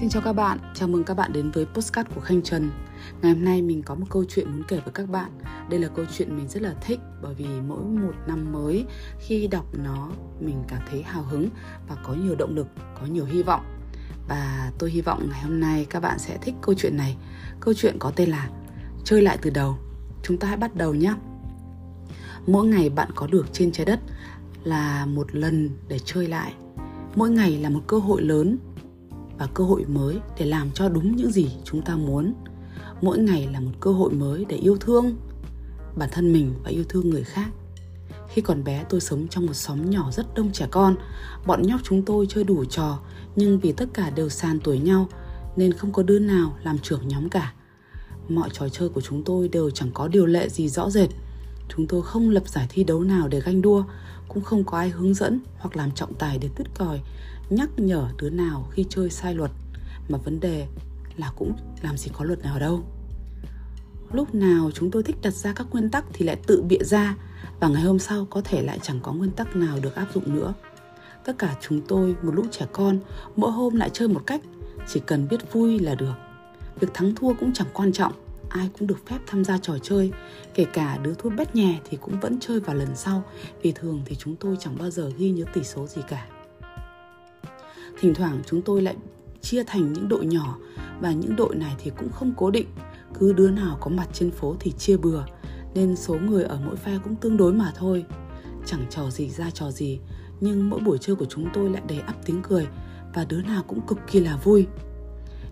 Xin chào các bạn, chào mừng các bạn đến với Postcard của Khanh Trần. Ngày hôm nay mình có một câu chuyện muốn kể với các bạn. Đây là câu chuyện mình rất là thích Bởi vì mỗi một năm mới khi đọc nó Mình cảm thấy hào hứng và có nhiều động lực, có nhiều hy vọng. Và tôi hy vọng ngày hôm nay các bạn sẽ thích câu chuyện này. Câu chuyện có tên là Chơi lại từ đầu. Chúng ta hãy bắt đầu nhé. Mỗi ngày bạn có được trên trái đất là một lần để chơi lại. Mỗi ngày là một cơ hội lớn và cơ hội mới để làm cho đúng những gì chúng ta muốn. Mỗi ngày là một cơ hội mới để yêu thương bản thân mình và yêu thương người khác. Khi còn bé, tôi sống trong một xóm nhỏ rất đông trẻ con. Bọn nhóc chúng tôi chơi đủ trò, nhưng vì tất cả đều sàn tuổi nhau, nên không có đứa nào làm trưởng nhóm cả. Mọi trò chơi của chúng tôi đều chẳng có điều lệ gì rõ rệt. Chúng tôi không lập giải thi đấu nào để ganh đua, cũng không có ai hướng dẫn hoặc làm trọng tài để tứt còi nhắc nhở đứa nào khi chơi sai luật, mà vấn đề là cũng làm gì có luật nào đâu. Lúc nào chúng tôi thích đặt ra các nguyên tắc thì lại tự bịa ra, và ngày hôm sau có thể lại chẳng có nguyên tắc nào được áp dụng nữa. Tất cả chúng tôi, một lũ trẻ con, mỗi hôm lại chơi một cách, chỉ cần biết vui là được. Việc thắng thua cũng chẳng quan trọng, ai cũng được phép tham gia trò chơi, kể cả đứa thua bét nhè thì cũng vẫn chơi vào lần sau, vì thường thì chúng tôi chẳng bao giờ ghi nhớ tỷ số gì cả thỉnh thoảng chúng tôi lại chia thành những đội nhỏ, và những đội này thì cũng không cố định. Cứ đứa nào có mặt trên phố thì chia bừa, nên số người ở mỗi phe cũng tương đối mà thôi. Chẳng trò gì ra trò gì, nhưng mỗi buổi chơi của chúng tôi lại đầy ắp tiếng cười, và đứa nào cũng cực kỳ là vui.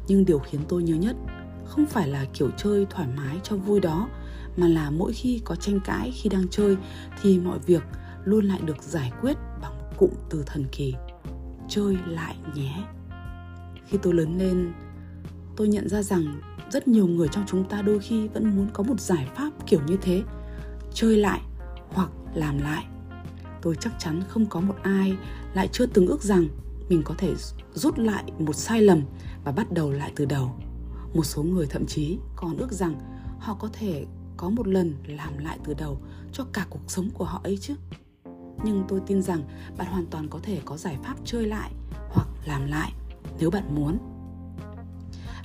Nhưng điều khiến tôi nhớ nhất không phải là kiểu chơi thoải mái cho vui đó, mà là mỗi khi có tranh cãi, khi đang chơi thì mọi việc luôn lại được giải quyết bằng cụm từ thần kỳ chơi lại nhé. Khi tôi lớn lên, tôi nhận ra rằng rất nhiều người trong chúng ta đôi khi vẫn muốn có một giải pháp kiểu như thế chơi lại hoặc làm lại. Tôi chắc chắn không có một ai lại chưa từng ước rằng mình có thể rút lại một sai lầm và bắt đầu lại từ đầu. Một số người thậm chí còn ước rằng họ có thể có một lần làm lại từ đầu cho cả cuộc sống của họ ấy chứ nhưng tôi tin rằng bạn hoàn toàn có thể có giải pháp chơi lại hoặc làm lại, nếu bạn muốn.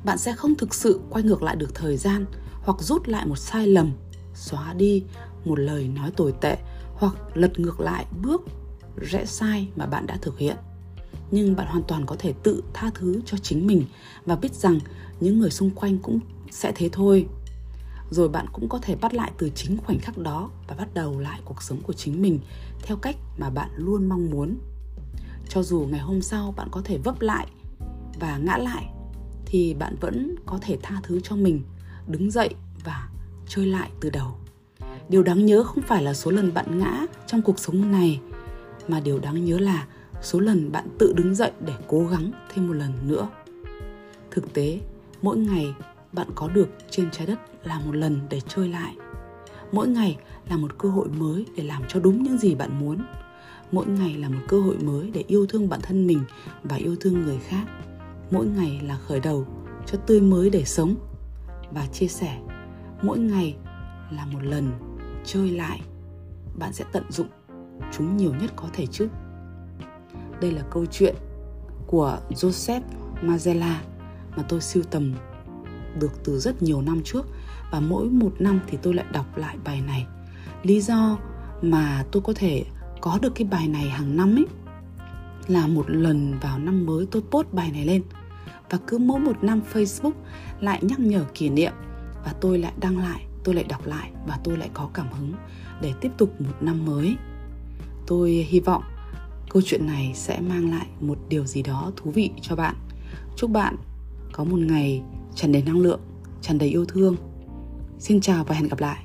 Bạn sẽ không thực sự quay ngược lại được thời gian hoặc rút lại một sai lầm, xóa đi một lời nói tồi tệ hoặc lật ngược lại bước rẽ sai mà bạn đã thực hiện. Nhưng bạn hoàn toàn có thể tự tha thứ cho chính mình và biết rằng những người xung quanh cũng sẽ thế thôi rồi bạn cũng có thể bắt lại từ chính khoảnh khắc đó và bắt đầu lại cuộc sống của chính mình theo cách mà bạn luôn mong muốn. Cho dù ngày hôm sau bạn có thể vấp lại và ngã lại, thì bạn vẫn có thể tha thứ cho mình, đứng dậy và chơi lại từ đầu. Điều đáng nhớ không phải là số lần bạn ngã trong cuộc sống này, mà điều đáng nhớ là số lần bạn tự đứng dậy để cố gắng thêm một lần nữa. Thực tế, mỗi ngày bạn có được trên trái đất là một lần để chơi lại. Mỗi ngày là một cơ hội mới để làm cho đúng những gì bạn muốn. Mỗi ngày là một cơ hội mới để yêu thương bản thân mình và yêu thương người khác. Mỗi ngày là khởi đầu cho tươi mới để sống. Và chia sẻ, mỗi ngày là một lần chơi lại. Bạn sẽ tận dụng chúng nhiều nhất có thể chứ. Đây là câu chuyện của joseph mazella mà tôi siêu tầm được từ rất nhiều năm trước và mỗi một năm thì tôi lại đọc lại bài này lý do mà tôi có thể có được cái bài này hàng năm ấy là một lần vào năm mới tôi post bài này lên và cứ mỗi một năm Facebook lại nhắc nhở kỷ niệm và tôi lại đăng lại, tôi lại đọc lại và tôi lại có cảm hứng để tiếp tục một năm mới. Tôi hy vọng câu chuyện này sẽ mang lại một điều gì đó thú vị cho bạn. Chúc bạn có một ngày tràn đầy năng lượng, tràn đầy yêu thương. Xin chào và hẹn gặp lại.